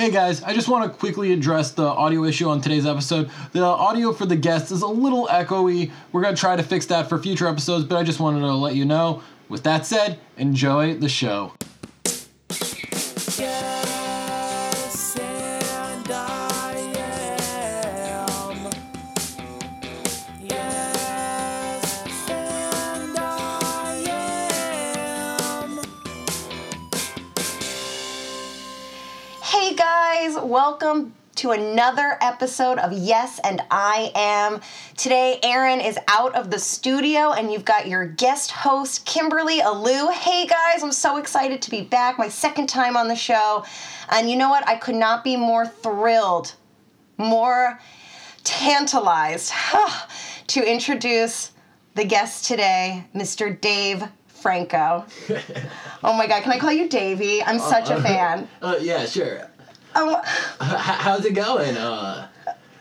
Hey guys, I just want to quickly address the audio issue on today's episode. The audio for the guests is a little echoey. We're going to try to fix that for future episodes, but I just wanted to let you know. With that said, enjoy the show. Yes, welcome to another episode of Yes and I Am. Today, Aaron is out of the studio, and you've got your guest host, Kimberly Alou. Hey guys, I'm so excited to be back, my second time on the show. And you know what? I could not be more thrilled, more tantalized to introduce the guest today, Mr. Dave Franco. oh my God, can I call you Davey? I'm such a fan. Uh, yeah, sure. Oh, how's it going? Uh,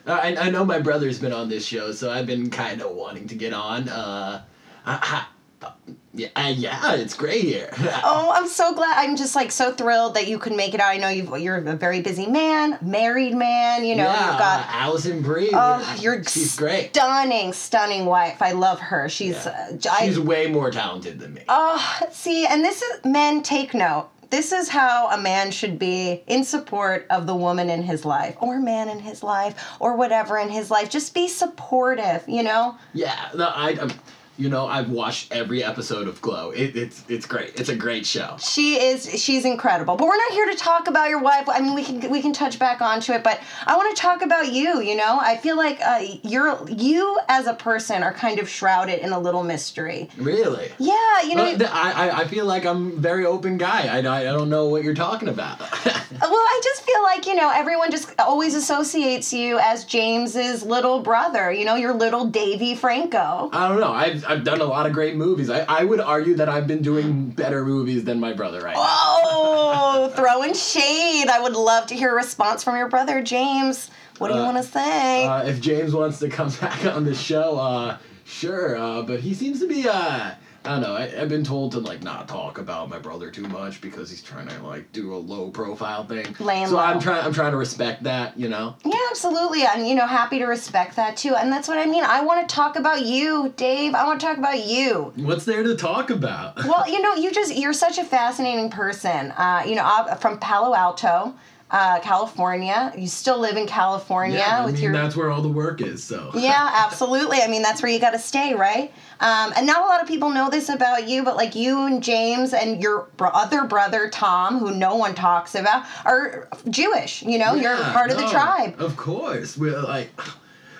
I, I know my brother's been on this show, so I've been kind of wanting to get on. Uh, I, I, yeah, uh, yeah, it's great here. Oh, I'm so glad. I'm just like so thrilled that you could make it out. I know you've, you're a very busy man, married man. You know, yeah, you've got. uh, Alison Brie. Oh, you're she's great. Stunning, stunning wife. I love her. She's. Yeah. Uh, I, She's way more talented than me. Oh, see, and this is men take note. This is how a man should be in support of the woman in his life, or man in his life, or whatever in his life. Just be supportive, you know. Yeah, no, I, um, you know, I've watched every episode of Glow. It, it's it's great. It's a great show. She is she's incredible. But we're not here to talk about your wife. I mean, we can we can touch back onto it, but I want to talk about you, you know? I feel like uh, you're you as a person are kind of shrouded in a little mystery. Really. Yeah, you know. Well, I, I, I feel like I'm a very open guy. I, I, I don't know what you're talking about. Well, I just feel like, you know, everyone just always associates you as James's little brother, you know, your little Davy Franco. I don't know. I've, I've done a lot of great movies. I, I would argue that I've been doing better movies than my brother right. Oh, throwing shade. I would love to hear a response from your brother, James. What do you Uh, want to say? Uh, if James wants to come back on the show, uh, sure. Uh, but he seems to be, uh, I don't know. I, I've been told to like not talk about my brother too much because he's trying to like do a low profile thing. Laying so low. I'm trying. I'm trying to respect that. You know. yeah, absolutely. I'm, you know, happy to respect that too. And that's what I mean. I want to talk about you, Dave. I want to talk about you. What's there to talk about? Well, you know, you just, you're such a fascinating person. Uh, you know, I'm from Palo Alto. Uh, California. You still live in California I with mean, your that's where all the work is. So. Yeah, absolutely. I mean, that's where you got to stay, right? Um, and not a lot of people know this about you, but like you and James and your bro- other brother Tom, who no one talks about, are Jewish. You know, you're Yeah, part of the tribe. Of course. We're like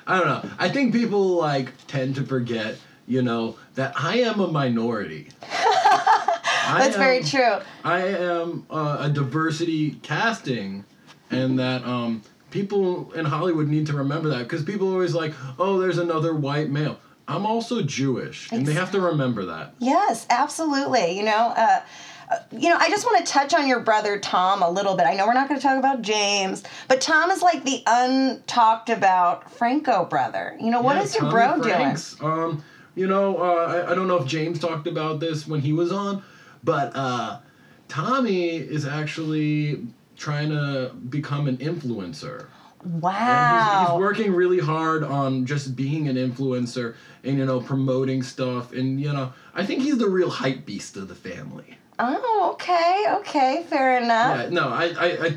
I don't know. I think people like tend to forget, you know, that I am a minority. That's very true. I am uh, a diversity casting and that um people in Hollywood need to remember that because people are always like, "Oh, there's another white male." I'm also Jewish, and they have to remember that. Yes, absolutely. You know, uh, uh, you know, I just want to touch on your brother Tom a little bit. I know we're not going to talk about James, but Tom is like the untalked about Franco brother. You know, what Yeah, is your Tommy bro doing? Um, you know, uh, I, I don't know if James talked about this when he was on, but uh, Tommy is actually trying to become an influencer. And he's, Wow. he's working really hard on just being an influencer and you know promoting stuff and you know I think he's the real hype beast of the family. Oh, okay, okay, fair enough. Yeah, no, I I, I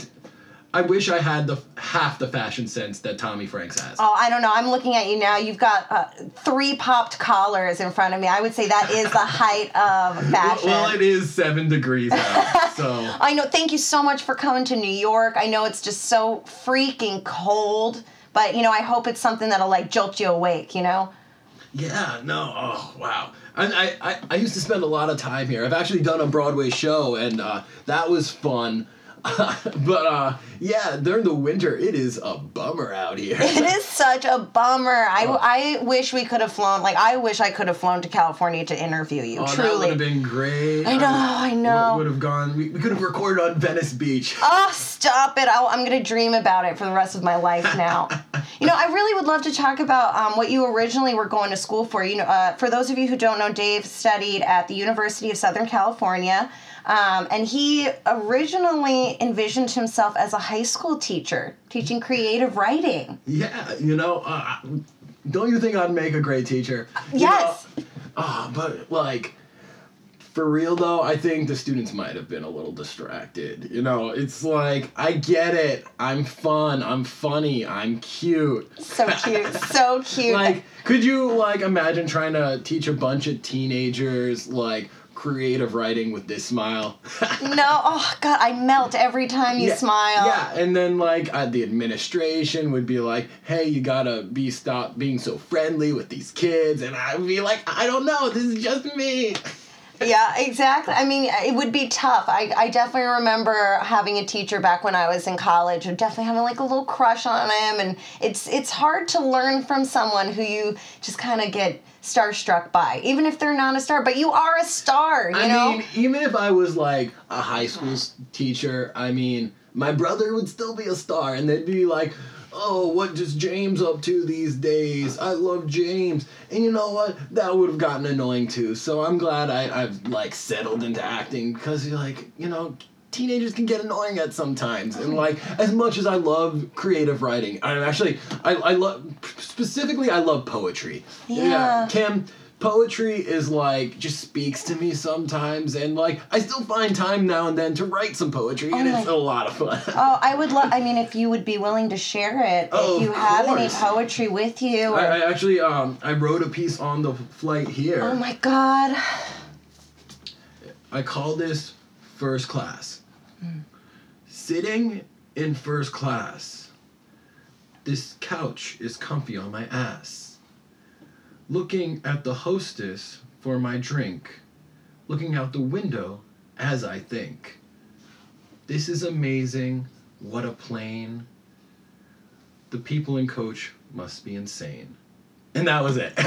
I wish I had the half the fashion sense that Tommy Franks has. Oh, I don't know. I'm looking at you now. You've got uh, three popped collars in front of me. I would say that is the height of fashion. well, it is seven degrees out, so. I know. Thank you so much for coming to New York. I know it's just so freaking cold, but you know, I hope it's something that'll like jolt you awake. You know. Yeah, no, oh wow. I, I, I- I used to spend a lot of time here. I've actually done a Broadway show, and uh, that was fun. but uh, yeah, during the winter, it is a bummer out here. It is such a bummer. I, Oh. I wish we could have flown. Like I wish I could have flown to California to interview you. Oh, that would have been great. I know, I know. Would have gone. We, we could have recorded on Venice Beach. Oh, stop it. I, I'm going to dream about it for the rest of my life now. you know, I really would love to talk about um, what you originally were going to school for. You know, uh, for those of you who don't know, Dave studied at the University of Southern California. Um, and he originally envisioned himself as a high school teacher, teaching creative writing. Yeah, you know, uh, don't you think I'd make a great teacher? You Yes. know, Ah, but like, for real though, I think the students might have been a little distracted. You know, it's like I get it. I'm fun. I'm funny. I'm cute. So cute, so cute. like, could you like imagine trying to teach a bunch of teenagers like creative writing with this smile? no, oh God, I melt every time you Yeah, smile. Yeah, and then like uh, the administration would be like, "Hey, you gotta be stop being so friendly with these kids," and I would be like, "I don't know, this is just me." Yeah, exactly. I mean, it would be tough. I, I definitely remember having a teacher back when I was in college, and definitely having like a little crush on him. And it's it's hard to learn from someone who you just kind of get starstruck by, even if they're not a star. But you are a star, you I know. mean, even if I was like a high school teacher, I mean, my brother would still be a star, and they'd be like, "Oh, what is James up to these days? I love James." And you know what? That would have gotten annoying too. So I'm glad I, I've like settled into acting because you're like, you know. Teenagers can get annoying at sometimes, and like as much as I love creative writing, I'm actually I, I love specifically I love poetry. Yeah. Kim, poetry is like just speaks to me sometimes and like I still find time now and then to write some poetry and Oh it's a lot of fun. Oh, I would love. I mean, if you would be willing to share it, Oh, if you have any poetry with you. Or, I, I actually um I wrote a piece on the flight here. oh my God. I call this first class. Sitting in first class. This couch is comfy on my ass. Looking at the hostess for my drink. Looking out the window as I think. This is amazing. What a plane. The people in coach must be insane. And that was it.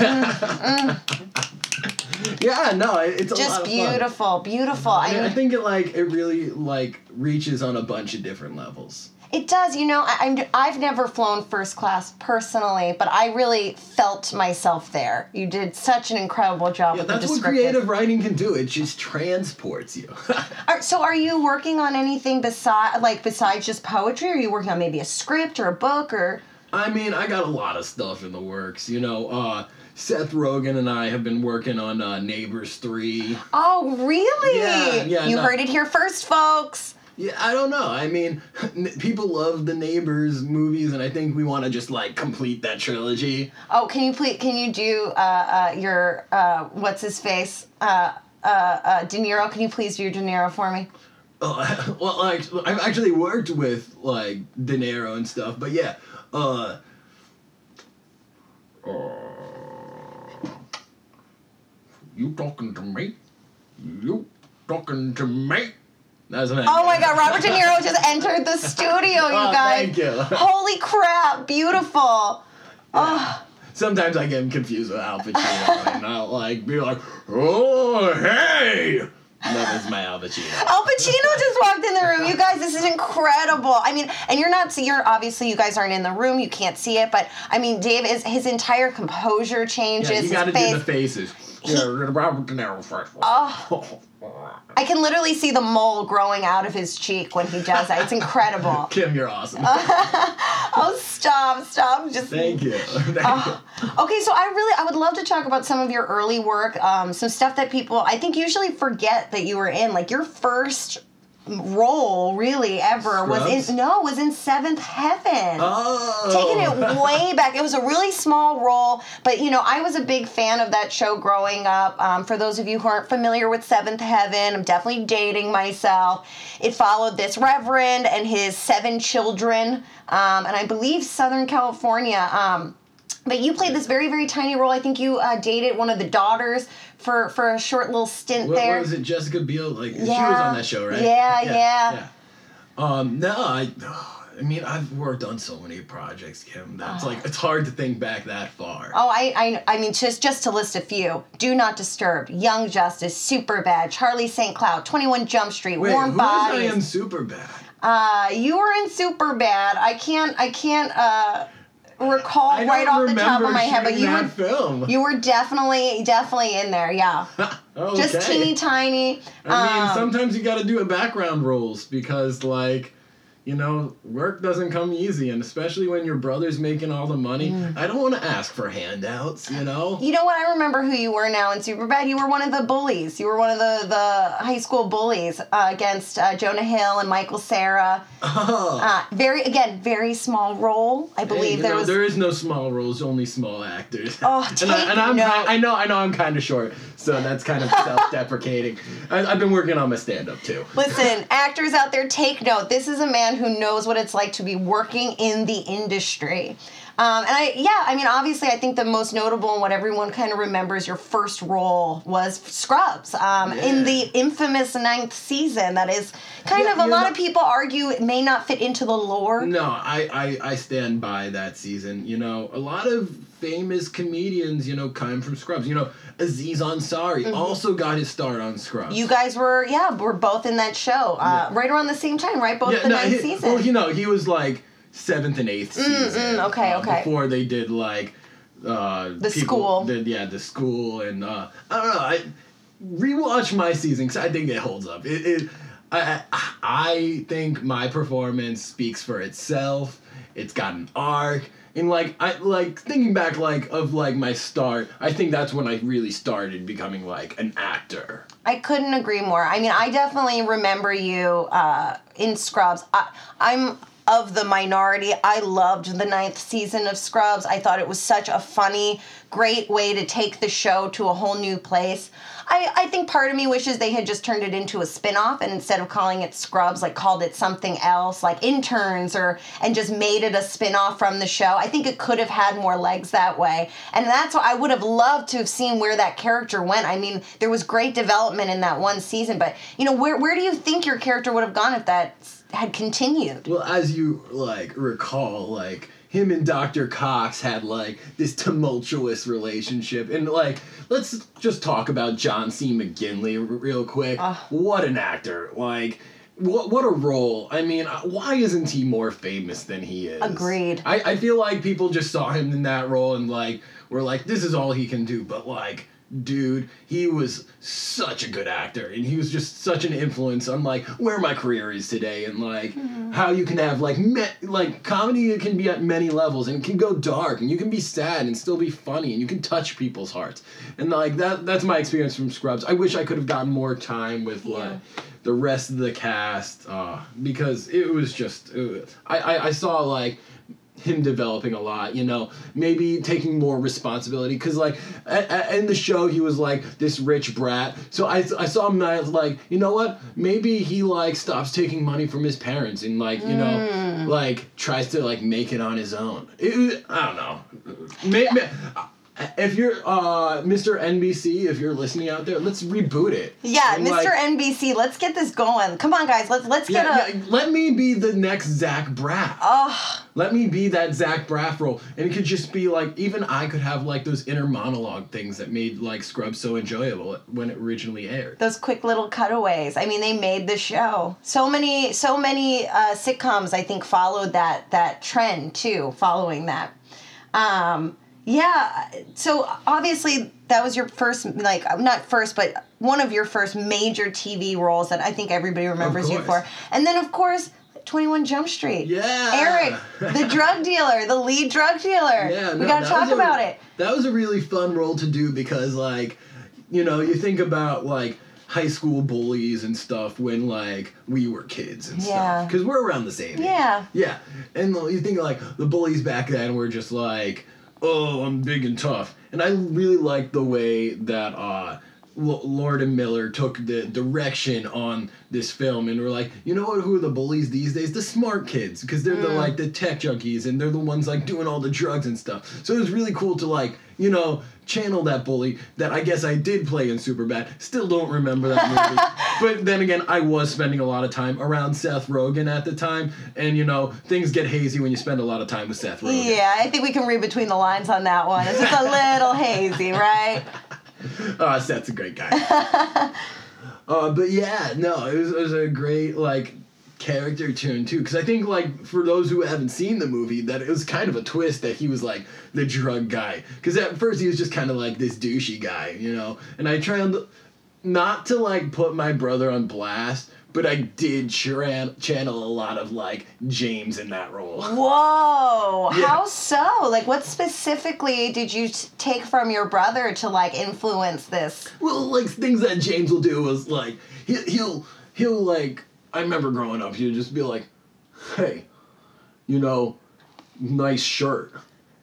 yeah, no, it's a lot Just beautiful, beautiful. I, mean, I think it like it really like reaches on a bunch of different levels. It does, you know. I, I'm I've never flown first class personally, but I really felt myself there. You did such an incredible job Yeah, with the that's what creative writing can do. It just transports you. Are, so, are you working on anything beside, like besides just poetry? Are you working on maybe a script or a book or? I mean, I got a lot of stuff in the works. You know, uh, Seth Rogen and I have been working on uh, Neighbors Three. Oh, really? Yeah, yeah, You no. heard it here first, folks. Yeah, I don't know. I mean, people love the Neighbors movies, and I think we want to just like complete that trilogy. Oh, can you please? Can you do uh, uh, your uh, what's his face? Uh, uh, uh, De Niro. Can you please do your De Niro for me? Oh, well, like I've actually worked with like De Niro and stuff, but yeah. Uh, you talking to me? You talking to me? What Oh my God, Robert De Niro just entered the studio, oh, you Oh, guys. thank you. Holy crap, beautiful. Oh, Sometimes I get him confused with Al Pacino, and I'll like be like, "Oh hey," that is my Al Pacino. Al Pacino just walked in the room. You guys, this is incredible. I mean, and you're not, you're obviously, you guys aren't in the room, you can't see it, but I mean, Dave is, his entire composure changes. Yeah, you got to his do the face. faces. Yeah, Robert De Niro first. Oh. I can literally see the mole growing out of his cheek when he does that. It's incredible. Kim, you're awesome. Oh, stop, stop. Just Thank you. Thank you. Okay, so I really I would love to talk about some of your early work, um, some stuff that people I think usually forget that you were in. Like your first role really ever was in no was in Seventh Heaven. Oh. Taking it way back. It was a really small role, but you know, I was a big fan of that show growing up. Um, for those of you who aren't familiar with Seventh Heaven, I'm definitely dating myself. It followed this reverend and his seven children, um, and I believe Southern California. Um, but you played this very, very tiny role. I think you uh, dated one of the daughters for for a short little stint What, there. what was it? Jessica Biel? Like she was on that show, right? Yeah, yeah. yeah. Um, no, I. I mean, I've worked on so many projects, Kim. That's like it's hard to think back that far. Oh, I, I, I mean, just just to list a few: Do Not Disturb, Young Justice, Superbad, Charlie St. Cloud, Twenty One Jump Street, Wait, Warm who I Bodies. in Superbad? Uh, you were in Superbad. I can't, I can't. Uh, recall I right off the top of my head, but you were film. you were definitely definitely in there. Yeah, okay. just teeny tiny. I mean, um, sometimes you got to do a background rules because, like, you know, work doesn't come easy, and especially when your brother's making all the money. Mm. I don't want to ask for handouts, you know. You know what? I remember who you were now in Superbad. You were one of the bullies. You were one of the, the high school bullies uh, against uh, Jonah Hill and Michael Cera. Oh. Uh, very again, very small role. I believe you there know, was. there is no small roles, only small actors. Oh, and, I, and I'm note. I know I know I'm kind of short, so that's kind of self-deprecating. I, I've been working on my stand-up too. Listen, actors out there, take note. This is a man who knows what it's like to be working in the industry. Um, and I, yeah, I mean, obviously, I think the most notable and what everyone kind of remembers your first role was Scrubs um, in the infamous ninth season. That is kind Yeah, of a lot know- of people argue it may not fit into the lore. No, I, I I stand by that season. You know, a lot of famous comedians, you know, come from Scrubs. You know, Aziz Ansari also got his start on Scrubs. Mm-hmm. You guys were, yeah, we're both in that show uh, Yeah. right around the same time, right? Both yeah, the no, ninth he, season. well, you know, he was like seventh and eighth season. mm, okay, uh, okay. Before they did like uh, The people school. Did, yeah, the school, and uh, I don't know. I rewatch my season because I think it holds up. It, it I, I I think my performance speaks for itself. It's got an arc. And like I like thinking back like of like my start, I think that's when I really started becoming like an actor. I couldn't agree more. I mean, I definitely remember you uh, in Scrubs. I, I'm of the minority. I loved the ninth season of Scrubs. I thought it was such a funny, great way to take the show to a whole new place. I, I think part of me wishes they had just turned it into a spin-off and instead of calling it Scrubs, like called it something else, like interns or and just made it a spin-off from the show. I think it could have had more legs that way. And that's why I would have loved to have seen where that character went. I mean, there was great development in that one season, but you know, where where do you think your character would have gone if that had continued? Well, as you like recall, like him and Dr. Cox had like this tumultuous relationship, and like let's just talk about John C. McGinley r- real quick. What an actor! Like. What, what a role. I mean, uh, why isn't he more famous than he is? Agreed. I, I feel like people just saw him in that role and like were like, this is all he can do. But like, dude, he was such a good actor and he was just such an influence on like where my career is today and like how you can have like me- like comedy can be at many levels and it can go dark and you can be sad and still be funny and you can touch people's hearts. And like that that's my experience from Scrubs. I wish I could have gotten more time with like the rest of the cast uh, because it was just it was- I, I I saw like him developing a lot you know maybe taking more responsibility. Because like a- a- in the show he was like this rich brat. So I, I saw him I was like you know what? Maybe he like stops taking money from his parents and like you know mm. like tries to like make it on his own. It, I don't know. May, may, if you're uh Mr. NBC if you're listening out there let's reboot it Yeah, And, Mr. like, NBC, let's get this going. Come on, guys, let's let's get yeah, a. yeah, let me be the next Zach Braff. Oh, Let me be that Zach Braff role. And it could just be like, even I could have like those inner monologue things that made like Scrubs so enjoyable when it originally aired. those quick little cutaways. I mean, they made the show. So many, so many uh, sitcoms, I think, followed that that trend too. Following that, um, yeah. So obviously, that was your first, like, not first, but one of your first major TV roles that I think everybody remembers you for. And then, of course. 21 Jump Street. Yeah. Eric, the drug dealer, the lead drug dealer. Yeah, we no, got to talk a- about it. That was a really fun role to do because, like, you know, you think about like high school bullies and stuff when like we were kids and Yeah. stuff because we're around the same. age. Yeah. Yeah, and you think like the bullies back then were just like, oh, I'm big and tough, and I really like the way that uh, L- Lord and Miller took the direction on this film, and were like, you know what? Who are the bullies these days? The smart kids, because they're the like the tech junkies, and they're the ones like doing all the drugs and stuff. So it was really cool to like, you know. Channel that bully that I guess I did play in Superbad. Still don't remember that movie. but then again, I was spending a lot of time around Seth Rogen at the time, and you know things get hazy when you spend a lot of time with Seth Rogen. Yeah, I think we can read between the lines on that one. It's just a little hazy, right? Uh, Seth's a great guy. uh, but yeah, no, it was, it was a great like character turn too because i think like for those who haven't seen the movie that it was kind of a twist that he was like the drug guy because at first he was just kind of like this douchey guy you know and i tried not to like put my brother on blast but i did chan- channel a lot of like james in that role Whoa! Yeah. How so? Like, what specifically did you t- take from your brother to like influence this? Well, like things that James will do is like he, he'll he'll like I remember growing up you'd just be like, "Hey, you know, nice shirt,"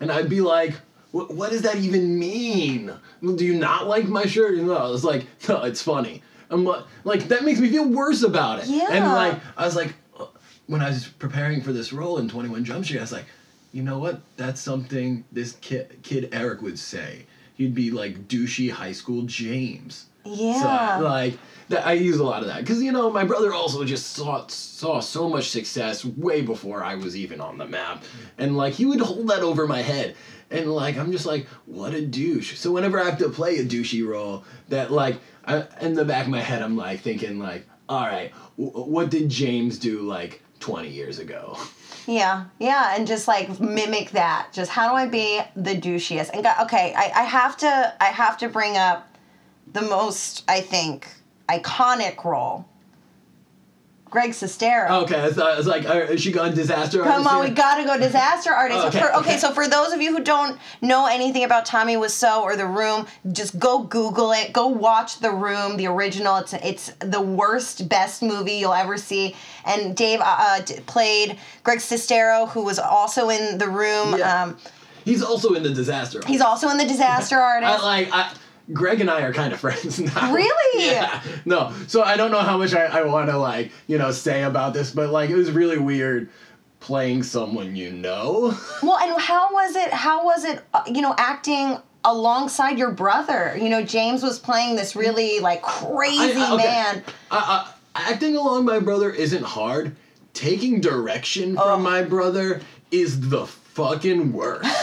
and I'd be like, "What what does that even mean? Do you not like my shirt?" And I was like, "No, it's funny." I'm like, like that makes me feel worse about it. Yeah. And like I was like, uh, when I was preparing for this role in Twenty One Jump Street, I was like, you know what? That's something this kid kid Eric would say. He'd be like douchey high school James. Yeah. So, like that, I use a lot of that because you know my brother also just saw saw so much success way before I was even on the map, and like he would hold that over my head, and like I'm just like what a douche. So whenever I have to play a douchey role, that like I, in the back of my head I'm like thinking like, all right, w- what did James do like 20 years ago? Yeah, yeah, and just like mimic that. Just how do I be the douchiest? And go, okay, I, I have to I have to bring up the most I think iconic role. Greg Sestero. Okay, I thought it was like, uh, is she gone disaster? Come artist on, we gotta go disaster artist. Okay, For- okay, okay. so for those of you who don't know anything about Tommy Wiseau or The Room, just go Google it. Go watch The Room, the original. It's it's the worst, best movie you'll ever see. And Dave uh, uh, played Greg Sestero, who was also in The Room. Yeah. Um, He's also in the disaster. he's also in The Disaster Artist. I like I, Greg and I are kind of friends now. Really? Yeah. No. So I don't know how much I, I want to like you know say about this, but like it was really weird playing someone you know. Well, and how was it? How was it? uh, You know, acting alongside your brother. You know, James was playing this really like crazy I- I- okay. man. I, I, acting along my brother isn't hard. Taking direction Oh. from my brother is the fucking worst.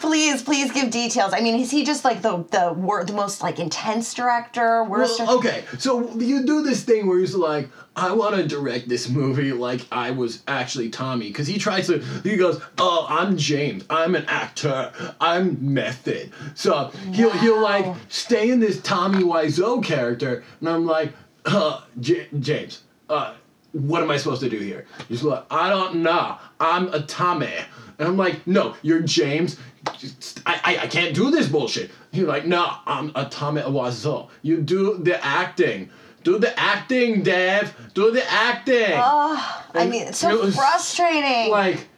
Please, please give details. I mean, is he just like the the wor- the most like intense director? Worst? Well, okay, so you do this thing where he's like, I want to direct this movie like I was actually Tommy, because he tries to, he goes, oh, I'm James, I'm an actor, I'm method. So he'll, he'll like stay in this Tommy Wiseau character, and I'm like, uh, J- James, uh, what am I supposed to do here? He's like, I don't know, I'm a Tommy. And I'm like, no, you're James. I, I, I can't do this bullshit. You're like, no, I'm a Tommy Wiseau. You do the acting. Do the acting, Dev. Do the acting. Oh, I mean, it's so it frustrating. Like,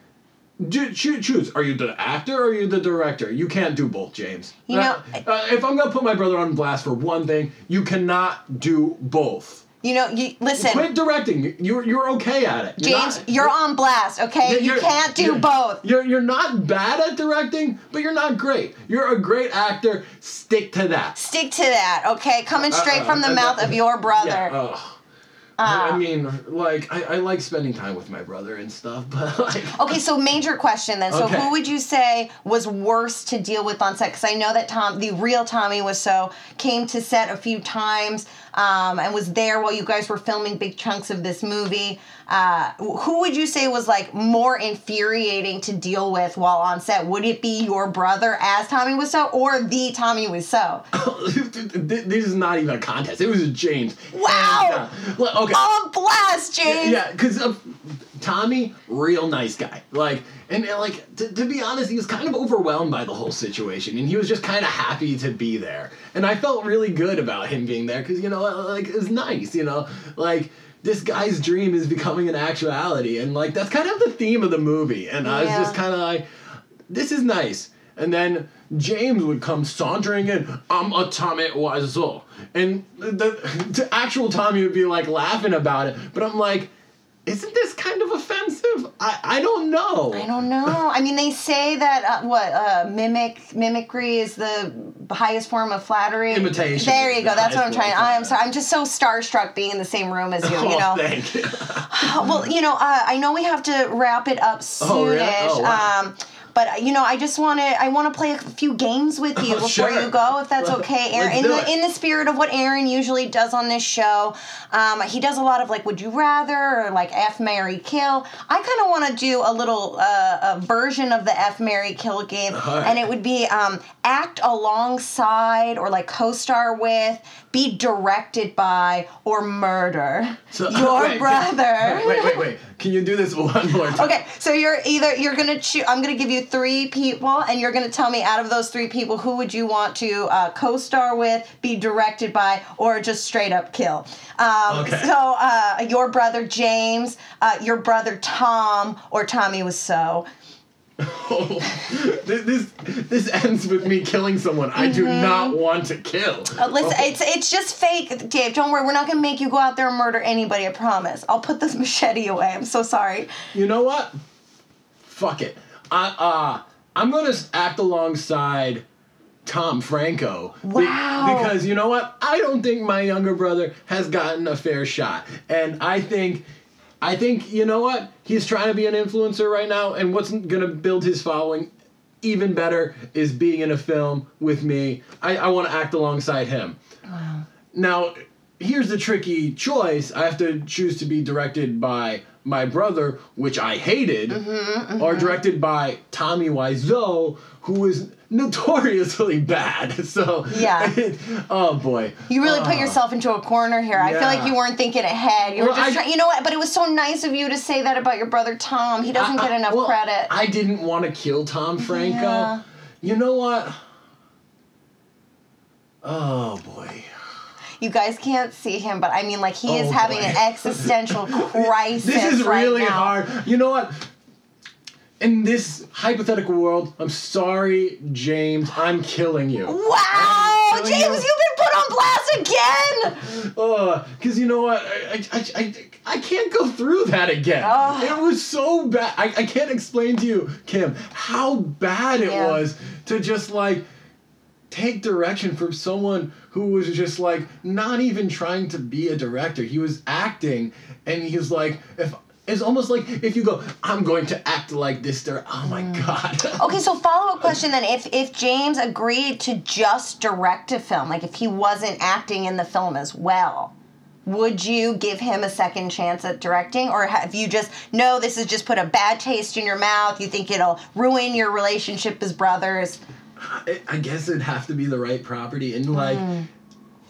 do, choo- choose. Are you the actor or are you the director? You can't do both, James. You Uh, know- uh, if I'm gonna put my brother on blast for one thing, you cannot do both. You know, you listen, Quit directing. You're you're okay at it. You're James, not- you're on blast. Okay, you can't do you're- both. You're you're not bad at directing, but you're not great. You're a great actor. Stick to that. Stick to that. Okay, coming straight Uh-uh, from the uh, mouth uh, of your brother. Yeah. ugh. I I mean, like, I, I like spending time with my brother and stuff, but like. Okay, so major question then. So Okay. who would you say was worse to deal with on set? Because I know that Tom, the real Tommy Wiseau came to set a few times um, and was there while you guys were filming big chunks of this movie. Uh, who would you say was like more infuriating to deal with while on set? Would it be your brother as Tommy Wiseau or the Tommy Wiseau? this is not even a contest. It was James. Wow. And, uh, okay. On blast, James. Yeah, because of Tommy, real nice guy. Like, and, and, like to, to be honest, he was kind of overwhelmed by the whole situation, and he was just kind of happy to be there. And I felt really good about him being there because you know, like it was nice. You know, like this guy's dream is becoming an actuality, and like that's kind of the theme of the movie. And I was just kind of like, this is nice. And then James would come sauntering in. I'm a Tommy Wiseau, and the, the actual Tommy would be like laughing about it. But I'm like, isn't this kind of offensive? I I don't know. I don't know. I mean, they say that uh, what uh, mimic mimicry is the highest form of flattery. Imitation There you the go. That's what I'm trying. I'm sorry. I'm just so starstruck being in the same room as you. Oh, You know. thank you. well, you know, uh, I know we have to wrap it up soonish. Oh, really? Oh, wow. um, But you know, I just want to I want to play a few games with you Oh, before sure. you go, if that's okay, Aaron. Let's In the it. in the spirit of what Aaron usually does on this show, um, he does a lot of like Would You Rather or like F Marry Kill. I kind of want to do a little uh, a version of the F Marry Kill game, Alright. and it would be um, act alongside or like co-star with, be directed by, or murder So- your wait, brother. Wait, wait, wait. Can you do this one more time? Okay, so you're either you're gonna choose. I'm gonna give you three people, and you're gonna tell me out of those three people who would you want to uh, co-star with, be directed by, or just straight up kill. Um, Okay. So uh, your brother James, uh, your brother Tom, or Tommy Wiseau. this, this this ends with me killing someone I do not want to kill. Mm-hmm. Uh, listen, it's it's just fake, Dave. Don't worry. We're not gonna make you go out there and murder anybody. I promise. I'll put this machete away. I'm so sorry. You know what? Fuck it. I uh I'm gonna act alongside Tom Franco. Be- Wow. because you know what? I don't think my younger brother has gotten a fair shot, and I think. I think you know what he's trying to be an influencer right now, and what's gonna build his following even better is being in a film with me. I, I want to act alongside him. Now, here's the tricky choice. I have to choose to be directed by my brother, which I hated, Mm-hmm, or directed by Tommy Wiseau, who is notoriously bad. So, Yeah. oh boy. You really put Ah. yourself into a corner here. I feel like you weren't thinking ahead. You were just I- trying. You know what? But it was so nice of you to say that about your brother Tom. He doesn't I- get enough well, credit. I didn't want to kill Tom Franco. Yeah. You know what? Oh boy. You guys can't see him, but I mean, like he is Oh, having boy. an existential crisis. This is right really now. hard. You know what? In this hypothetical world, I'm sorry, James. I'm killing you. Wow, I'm James, telling you've been put on blast again. Uh, cause you know what? I, I, I, I, I can't go through that again. Ugh. It was so bad. I, I can't explain to you, Kim, how bad it Yeah. was to just like take direction from someone who was just like not even trying to be a director. He was acting, and he's like, if it's almost like if you go, I'm going to act like this. There, oh my Mm. god. Okay, so follow up question then: If if James agreed to just direct a film, like if he wasn't acting in the film as well, would you give him a second chance at directing, or have you just no? This has just put a bad taste in your mouth. You think it'll ruin your relationship as brothers? I- I guess it'd have to be the right property and like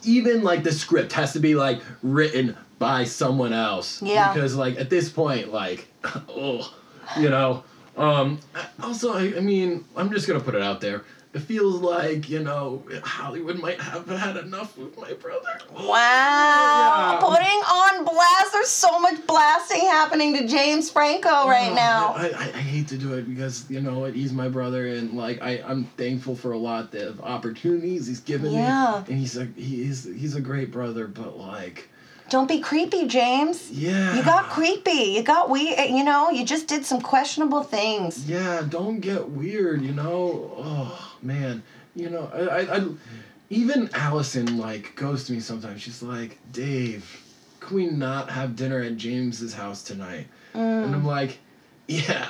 even like the script has to be like written by someone else. Yeah. Because like at this point, like oh you know. Um also I, I mean, I'm just gonna put it out there. It feels like, you know, Hollywood might have had enough with my brother. Wow, Yeah. putting on blast. There's so much blasting happening to James Franco right Oh, now. I, I, I hate to do it because you know what he's my brother and like I I'm thankful for a lot of opportunities he's given Yeah. me and he's a he is he's a great brother but like Don't be creepy, James. yeah You got creepy. You got we. You know, you just did some questionable things. yeah don't get weird you know oh man you know I, I, I even Alison like goes to me sometimes she's like Dave can we not have dinner at James's house tonight Mm. and I'm like yeah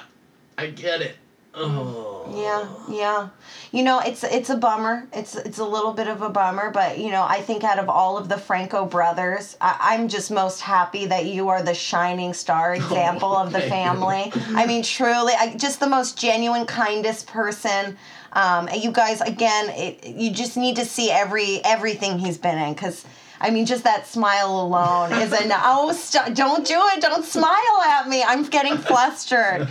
I get it oh Yeah, yeah. You know, it's it's a bummer. It's it's a little bit of a bummer, but you know, I think out of all of the Franco brothers, I, I'm just most happy that you are the shining star example of the thank you. family. I mean, truly, I, just the most genuine, kindest person. Um, and you guys, again, it, you just need to see every everything he's been in because. I mean, just that smile alone is a no. Oh, st- don't do it! Don't smile at me. I'm getting flustered.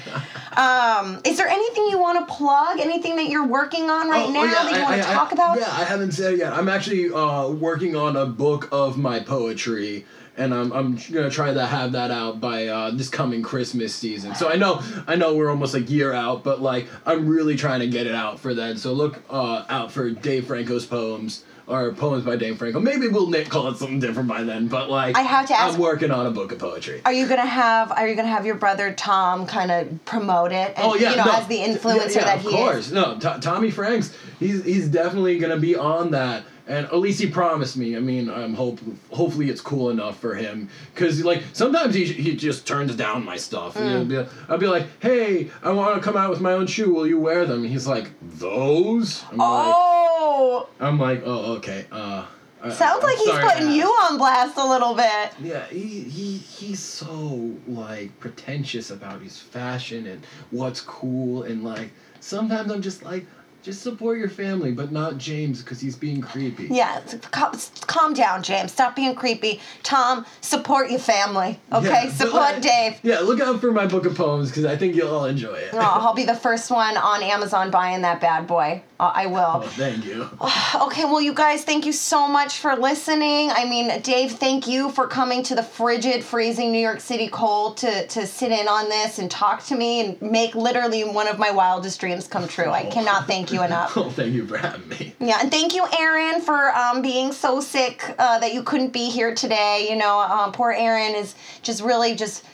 Um, is there anything you want to plug? Anything that you're working on right Oh, now oh, yeah, that you I- want I- to I- talk about? Yeah, I haven't said it yet. I'm actually uh, working on a book of my poetry, and I'm, I'm gonna try to have that out by uh, this coming Christmas season. So I know I know we're almost a year out, but like I'm really trying to get it out for then. So look uh, out for Dave Franco's poems or poems by Dave Franco. Maybe we'll call it something different by then. But like, I have to ask- I'm working on a book of poetry. Are you gonna have Are you gonna have your brother Tom kind of promote it? And, Oh yeah, you know, no. as the influencer yeah, yeah, that he is. of course. is. No, T- Tommy Franks, he's he's definitely gonna be on that. And at least he promised me. I mean, I'm hope hopefully it's cool enough for him because like sometimes he he just turns down my stuff. Mm. Be, I'll be like, hey, I want to come out with my own shoe. Will you wear them? He's like, those. I'm like, Oh, I'm like, oh okay. Uh, sounds I'm like he's putting you on blast a little bit. Yeah, he, he he's so like pretentious about his fashion and what's cool and like sometimes I'm just like just support your family but not James because he's being creepy. Yeah, calm, calm down, James. Stop being creepy. Tom, support your family. Okay, Yeah, support like, Dave. Yeah, look out for my book of poems because I think you'll all enjoy it. Oh, I'll be the first one on Amazon buying that bad boy. Uh, I will. Oh, thank you. Okay, well, you guys, thank you so much for listening. I mean, Dave, thank you for coming to the frigid, freezing New York City cold to, to sit in on this and talk to me and make literally one of my wildest dreams come true. I cannot thank you enough. Oh, thank you for having me. Yeah, and thank you, Aaron, for um, being so sick uh, that you couldn't be here today. You know, um, poor Aaron is just really just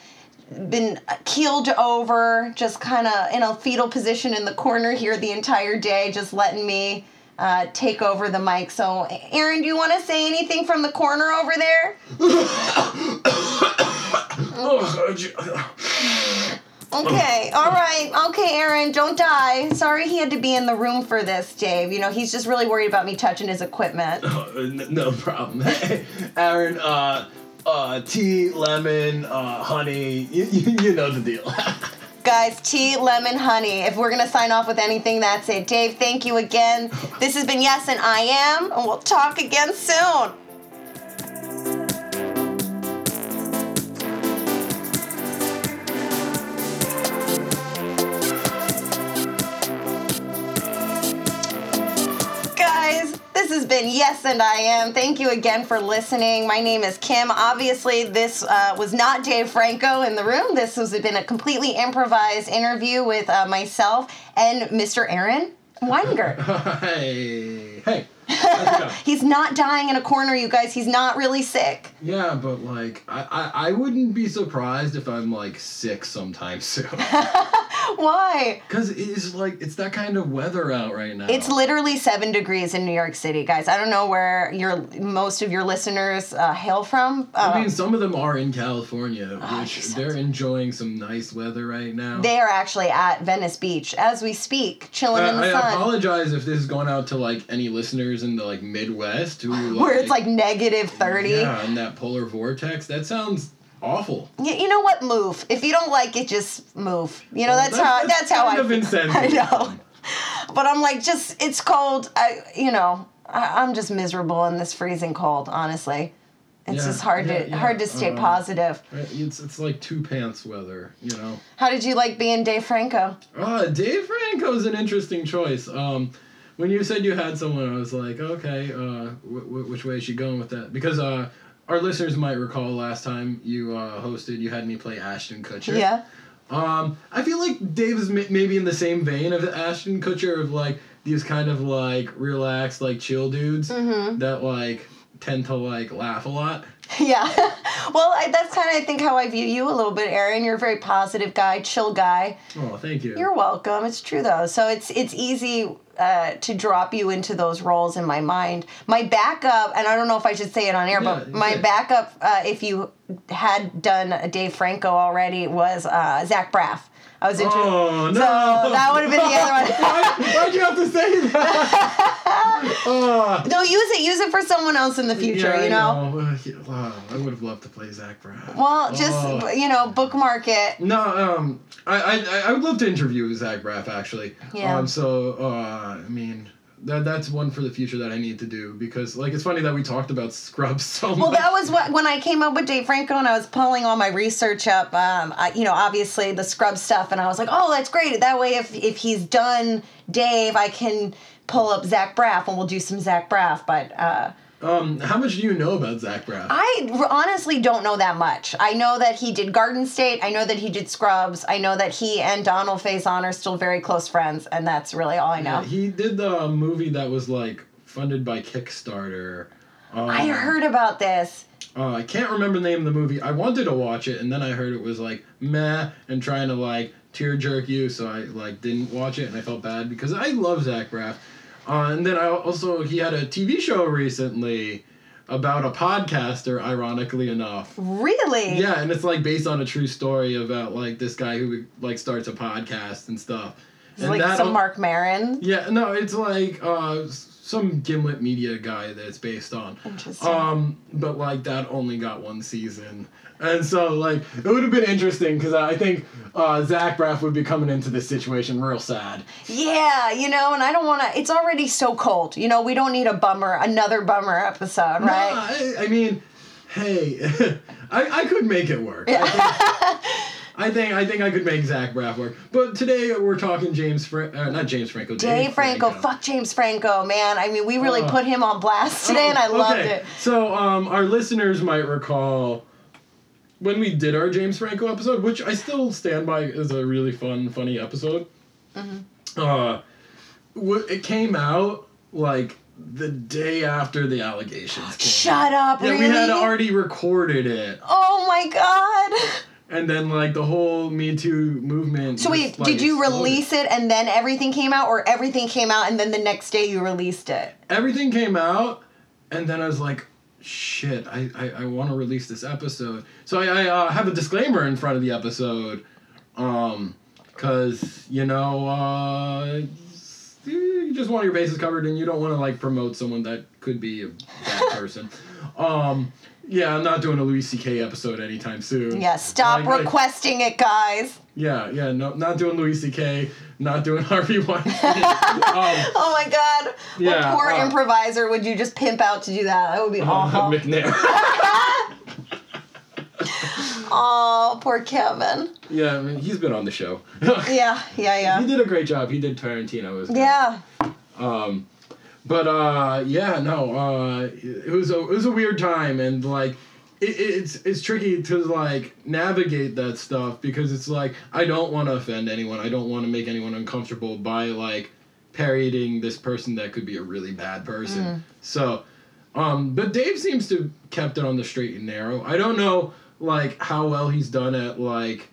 been keeled over, just kind of in a fetal position in the corner here the entire day, just letting me uh, take over the mic. So, Aaron, do you want to say anything from the corner over there? Okay, all right. Okay, Aaron, don't die. Sorry he had to be in the room for this, Dave. You know, he's just really worried about me touching his equipment. oh, no problem. Aaron, uh, uh, tea, lemon, uh, honey, you, you, you know the deal. Guys, tea, lemon, honey. If we're gonna sign off with anything, that's it. Dave, thank you again. This has been Yes and I Am, and we'll talk again soon. This has been Yes and I Am. Thank you again for listening. My name is Kim. Obviously, this uh, was not Dave Franco in the room. This has been a completely improvised interview with uh, myself and Mr. Aaron Weingart. hey, hey. He's not dying in a corner, you guys. He's not really sick. Yeah, but like I, I I wouldn't be surprised if I'm like sick sometime soon. Why? Cause it's like it's that kind of weather out right now. It's literally seven degrees in New York City, guys. I don't know where your most of your listeners uh, hail from. Uh, I mean, some of them are in California, Oh, which they're enjoying some nice weather right now. they are actually at Venice Beach as we speak, chilling in the I sun. I apologize if this is going out to like any listeners in the like Midwest who like, where it's like negative 30. yeah, and that polar vortex. That sounds awful. Y- You know what? Move. If you don't like it, just move. You know Well, that's, how that's, how I. of. I know, but I'm like, just it's cold. I you know I, I'm just miserable in this freezing cold. Honestly, it's Yeah, just hard yeah, to yeah, hard to stay uh, positive. It's it's like two pants weather, you know. How did you like being Dave Franco? Uh, Dave Franco's an interesting choice. Um, when you said you had someone, I was like, okay, uh, w- w- which way is she going with that? Because uh, our listeners might recall last time you uh, hosted, you had me play Ashton Kutcher. Yeah. Um, I feel like Dave is m- maybe in the same vein of Ashton Kutcher of like these kind of like relaxed, like chill dudes Mm-hmm. that like tend to like laugh a lot. Yeah. well, I, that's kind of I think how I view you a little bit, Aaron. You're a very positive guy, chill guy. Oh, thank you. You're welcome. It's true though. So it's it's easy uh, to drop you into those roles in my mind. My backup, and I don't know if I should say it on air, but my yeah. backup, uh, if you had done a Dave Franco already, was uh, Zach Braff. I was into. Oh no! So that would have been the other one. Why, why'd you have to say that? oh. No, use it. Use it for someone else in the future. Yeah, you know. know. Uh, wow, I would have loved to play Zach Braff. Well, just Oh. you know, bookmark it. No, um, I, I, I would love to interview Zach Braff actually. Yeah. Um, so, uh, I mean, that that's one for the future that I need to do because, like, it's funny that we talked about Scrubs so Well, much. that was what when I came up with Dave Franco and I was pulling all my research up. Um, I, you know, obviously the scrub stuff, and I was like, oh, that's great. That way, if if he's done Dave, I can pull up Zach Braff and we'll do some Zach Braff. But uh, Um, how much do you know about Zach Braff? I honestly don't know that much. I know that he did Garden State. I know that he did Scrubs. I know that he and Donald Faison are still very close friends, and that's really all I know. Yeah, he did the movie that was like funded by Kickstarter. Um, I heard about this. Uh, I can't remember the name of the movie. I wanted to watch it, and then I heard it was like meh and trying to like tear jerk you, so I like didn't watch it, and I felt bad because I love Zach Braff. Uh, and then I also he had a TV show recently about a podcaster, ironically enough. Really? Yeah, and it's like based on a true story about like this guy who like starts a podcast and stuff. It's and like some al- Marc Maron. Yeah, no, it's like uh, some Gimlet Media guy that it's based on. Interesting. Um, but like that only got one season, and so like it would have been interesting because I think uh, Zach Braff would be coming into this situation real sad. Yeah, you know, and I don't want to. It's already so cold. You know, we don't need a bummer, another bummer episode, right? Nah, I, I mean, hey, I, I could make it work. I, think, I think I think I could make Zach Braff work. But today we're talking James, Fra- uh, not James Franco. Dave Franco, fuck James Franco, man. I mean, we really Uh, put him on blast today, and I loved Okay, it. So, um, our listeners might recall when we did our James Franco episode, which I still stand by as a really fun, funny episode. Mm-hmm. Uh, w- it came out like the day after the allegations. Shut up, Yeah, really? we had already recorded it, oh my god. And then like the whole Me Too movement. So wait, like, did you exploded. release it and then everything came out, or everything came out and then the next day you released it? everything came out, and then I was like, shit, I, I, I want to release this episode. So I, I uh, have a disclaimer in front of the episode, um, because, you know, uh, you just want your bases covered and you don't want to, like, promote someone that could be a bad person. um, yeah, I'm not doing a Louis C.K. episode anytime soon. Yeah, stop Like- like- requesting it, guys. Yeah, yeah, no, not doing Louis C.K., not doing Harvey Weinstein. um, Oh my god. Yeah, what poor uh, improviser would you just pimp out to do that? That would be awful. McNair. Oh, poor Kevin. Yeah, I mean, he's been on the show. Yeah, yeah, yeah. He did a great job. He did Tarantino. Was good. Yeah. Um, but uh, yeah, no. Uh, it was a it was a weird time, and like, it, it's it's tricky to like navigate that stuff because it's like I don't want to offend anyone. I don't want to make anyone uncomfortable by like parodying this person that could be a really bad person. So, um, but Dave seems to have kept it on the straight and narrow. I don't know like how well he's done at like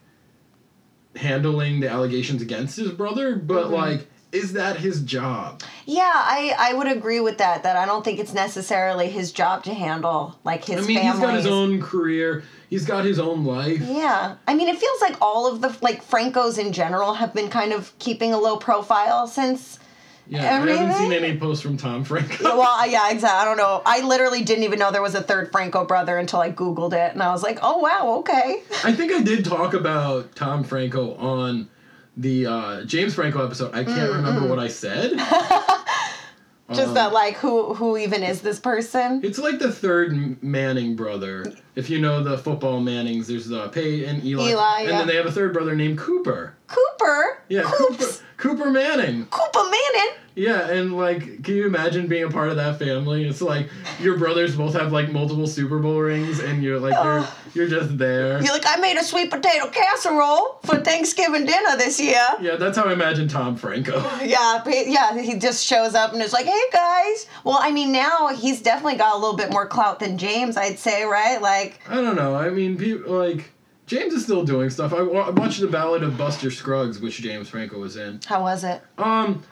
handling the allegations against his brother, but like is that his job? Yeah, I, I would agree with that. That I don't think it's necessarily his job to handle like his I mean, he's got his own career. He's got his own life. Yeah, I mean, it feels like all of the like Francos in general have been kind of keeping a low profile since. Yeah, I haven't seen any posts from Tom Franco. Well, yeah, exactly. I don't know. I literally didn't even know there was a third Franco brother until I googled it, and I was like, oh wow, okay. I think I did talk about Tom Franco on the uh, James Franco episode. I can't remember what I said. Just Um, that, like, who who even is this person? It's like the third Manning brother. If you know the football Mannings, there's uh, Peyton, Eli, Eli, and yeah. then they have a third brother named Cooper. Cooper. Yeah, Cooper, Coops. Cooper Manning. Cooper Manning. Yeah, and like, can you imagine being a part of that family? It's like your brothers both have like multiple Super Bowl rings, and you're like you're you're just there. You're like, I made a sweet potato casserole for Thanksgiving dinner this year. Yeah, that's how I imagine Tom Franco. Yeah, yeah, he just shows up and is like, "Hey guys." Well, I mean, now he's definitely got a little bit more clout than James, I'd say, right? Like, I don't know. I mean, people like James is still doing stuff. I, I watched the Ballad of Buster Scruggs, which James Franco was in. how was it? Um,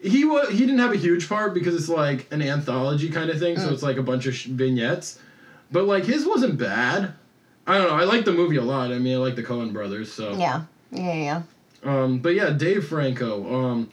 he was he didn't have a huge part because it's like an anthology kind of thing, Mm. so it's like a bunch of sh- vignettes. But like his wasn't bad. I don't know. I like the movie a lot. I mean, I like the Coen brothers. So Yeah, yeah, yeah. um, but yeah, Dave Franco. Um,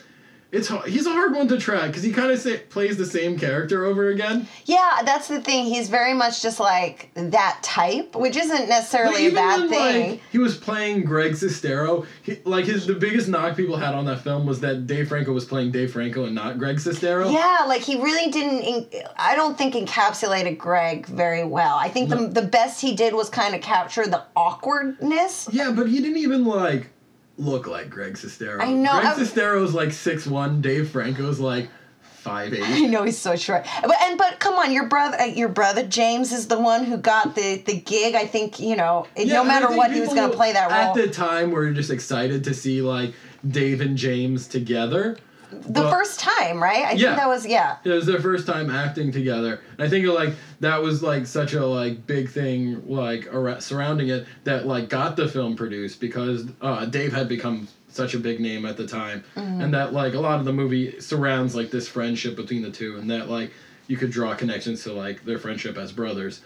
it's h- he's a hard one to track because he kind of plays the same character over again. Yeah, that's the thing. He's very much just like that type, which isn't necessarily a bad when, thing. Like, he was playing Greg Sestero. He, like his the biggest knock people had on that film was that Dave Franco was playing Dave Franco and not Greg Sestero. Yeah, like he really didn't. I don't think encapsulated Greg very well. I think No. the the best he did was kind of capture the awkwardness. Yeah, but he didn't even like look like Greg Sestero. I know, Greg I'm- Sestero's like six one. Dave Franco's like five I eight. know he's so short, but and but come on, your brother, uh, your brother James is the one who got the the gig. I think you know, no matter what, he was going to play that role. At the time, we are just excited to see like Dave and James together. The But- first time, right? I Yeah. think that was yeah. It was their first time acting together, and I think like that was like such a like big thing like surrounding it that like got the film produced because uh, Dave had become such a big name at the time, Mm-hmm. and that like a lot of the movie surrounds like this friendship between the two, and that like you could draw connections to like their friendship as brothers.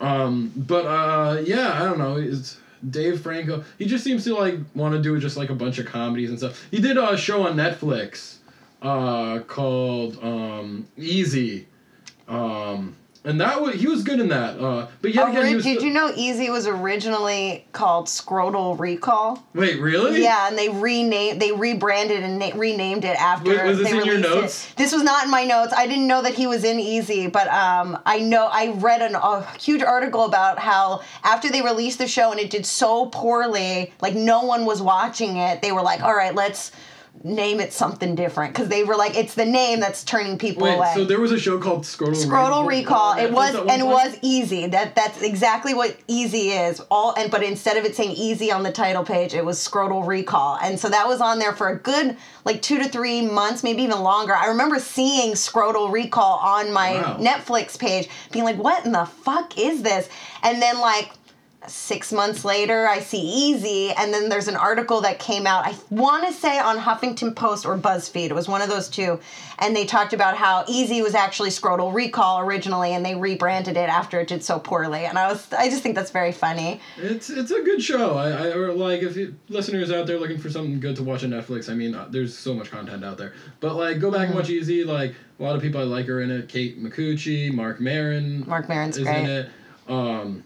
Um, but uh, yeah, I don't know. It's Dave Franco. He just seems to like want to do just like a bunch of comedies and stuff. He did a show on Netflix uh, called um, Easy, um, and that was he was good in that. Uh, but yet again, he Ori- was did you know Easy was originally called Scrotal Recall? wait really? Yeah, and they renamed, they rebranded and na- renamed it after. Wait, was this they in your released it. This was not in my notes. I didn't know that he was in Easy, but um, I know I read an, a huge article about how after they released the show and it did so poorly, like no one was watching it. They were like, "All right, let's name it something different," because they were like, "It's the name that's turning people Wait, away." so there was a show called Scrotal Scrotal Recall. It was and it point? was easy. That that's exactly what easy is. All and but instead of it saying easy on the title page, it was Scrotal Recall. And so that was on there for a good like 2 to 3 months, maybe even longer. I remember seeing Scrotal Recall on my Wow. Netflix page being like, "What in the fuck is this?" And then like six months later, I see Easy, and then there's an article that came out, I want to say on Huffington Post or BuzzFeed. It was one of those two. And they talked about how Easy was actually Scrotal Recall originally, and they rebranded it after it did so poorly. And I was, I just think that's very funny. It's it's a good show. I, I or like if you, listeners out there looking for something good to watch on Netflix. I mean, uh, there's so much content out there. But like, go back Mm-hmm. and watch Easy. Like a lot of people I like are in it. Kate Micucci, Marc Maron. Marc Maron's is great. in it. Um,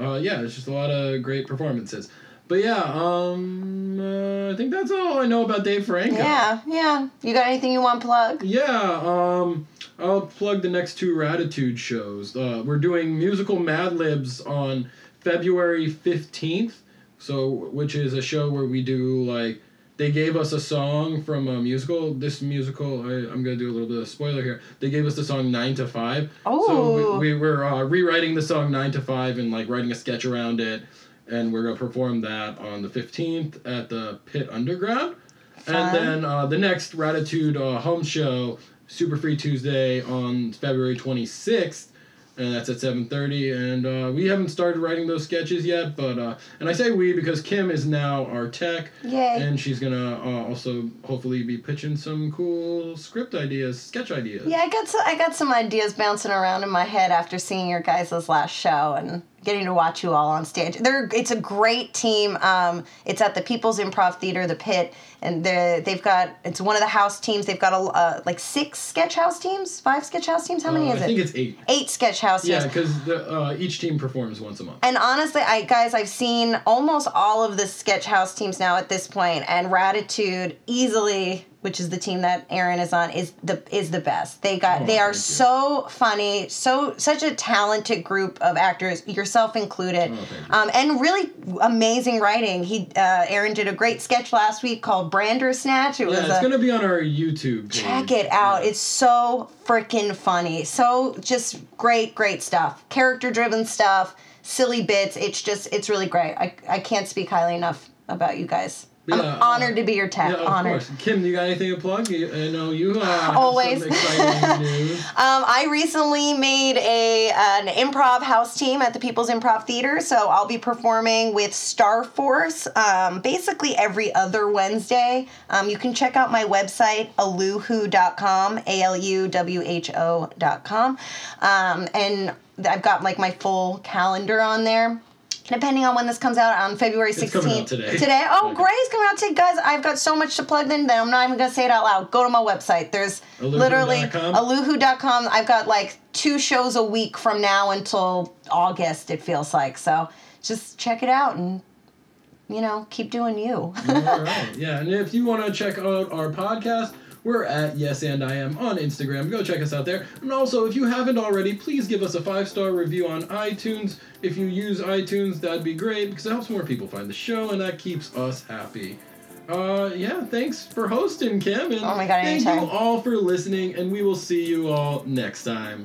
uh, yeah, it's just a lot of great performances. But yeah, um, uh, I think that's all I know about Dave Franco. Yeah, yeah. You got anything you want to plug? Yeah, um, I'll plug the next two Ratitude shows. Uh, we're doing musical Mad Libs on February 15th, so which is a show where we do like they gave us a song from a musical. This musical, I, I'm gonna do a little bit of spoiler here. They gave us the song Nine to Five. Oh. So we, we were uh, rewriting the song Nine to Five and like writing a sketch around it, and we're gonna perform that on the 15th at the Pit Underground. Fun. And then uh, the next Ratitude uh, home show, Super Free Tuesday on February 26th, and that's at 7.30. And uh, we haven't started writing those sketches yet, but, uh, and I say we because Kim is now our tech, Yay. and she's gonna uh, also hopefully be pitching some cool script ideas, sketch ideas. Yeah, I got some, I got some ideas bouncing around in my head after seeing your guys' last show and getting to watch you all on stage. They're it's a great team. Um, it's at the People's Improv Theater, the Pit, and they they've got it's one of the house teams. They've got a uh, like six sketch house teams, five sketch house teams. How many Uh, is it? I think it's eight. Eight sketch house teams. Yeah, because uh, each team performs once a month. And honestly, I guys, I've seen almost all of the sketch house teams now at this point, and Ratitude easily, which is the team that Aaron is on, is the is the best. They got Oh, they are so funny, so such a talented group of actors, yourself included, Oh, um, and really amazing writing. He uh, Aaron did a great sketch last week called Brander Snatch. It was Yeah, it's a, gonna be on our YouTube page. Check it out. Yeah. It's so freaking funny. So just great, great stuff. Character driven stuff, silly bits. It's just, it's really great. I, I can't speak highly enough about you guys. I'm Yeah, uh, honored to be your tech. Yeah, of honored. course. Kim, do you got anything to plug? You, I know you uh, have Always. some exciting news. Um, I recently made a an improv house team at the People's Improv Theater, so I'll be performing with Star Force um, basically every other Wednesday. Um, you can check out my website aluwho.com, a l u w h o.com, um, and I've got like my full calendar on there. Depending on when this comes out on February 16th. It's out today. Today? Oh, Okay. great. It's coming out today. Guys, I've got so much to plug in that I'm not even going to say it out loud. Go to my website. There's literally aluwho.com? aluwho.com. I've got like two shows a week from now until August, it feels like. So just check it out and, you know, keep doing you. All right. Yeah, and if you want to check out our podcast, we're at Yes and I Am on Instagram. Go check us out there. And also, if you haven't already, please give us a five star review on iTunes. If you use iTunes, that'd be great because it helps more people find the show and that keeps us happy. Uh, yeah, thanks for hosting, Kim. And Oh my God, thank anytime. you all for listening, and we will see you all next time.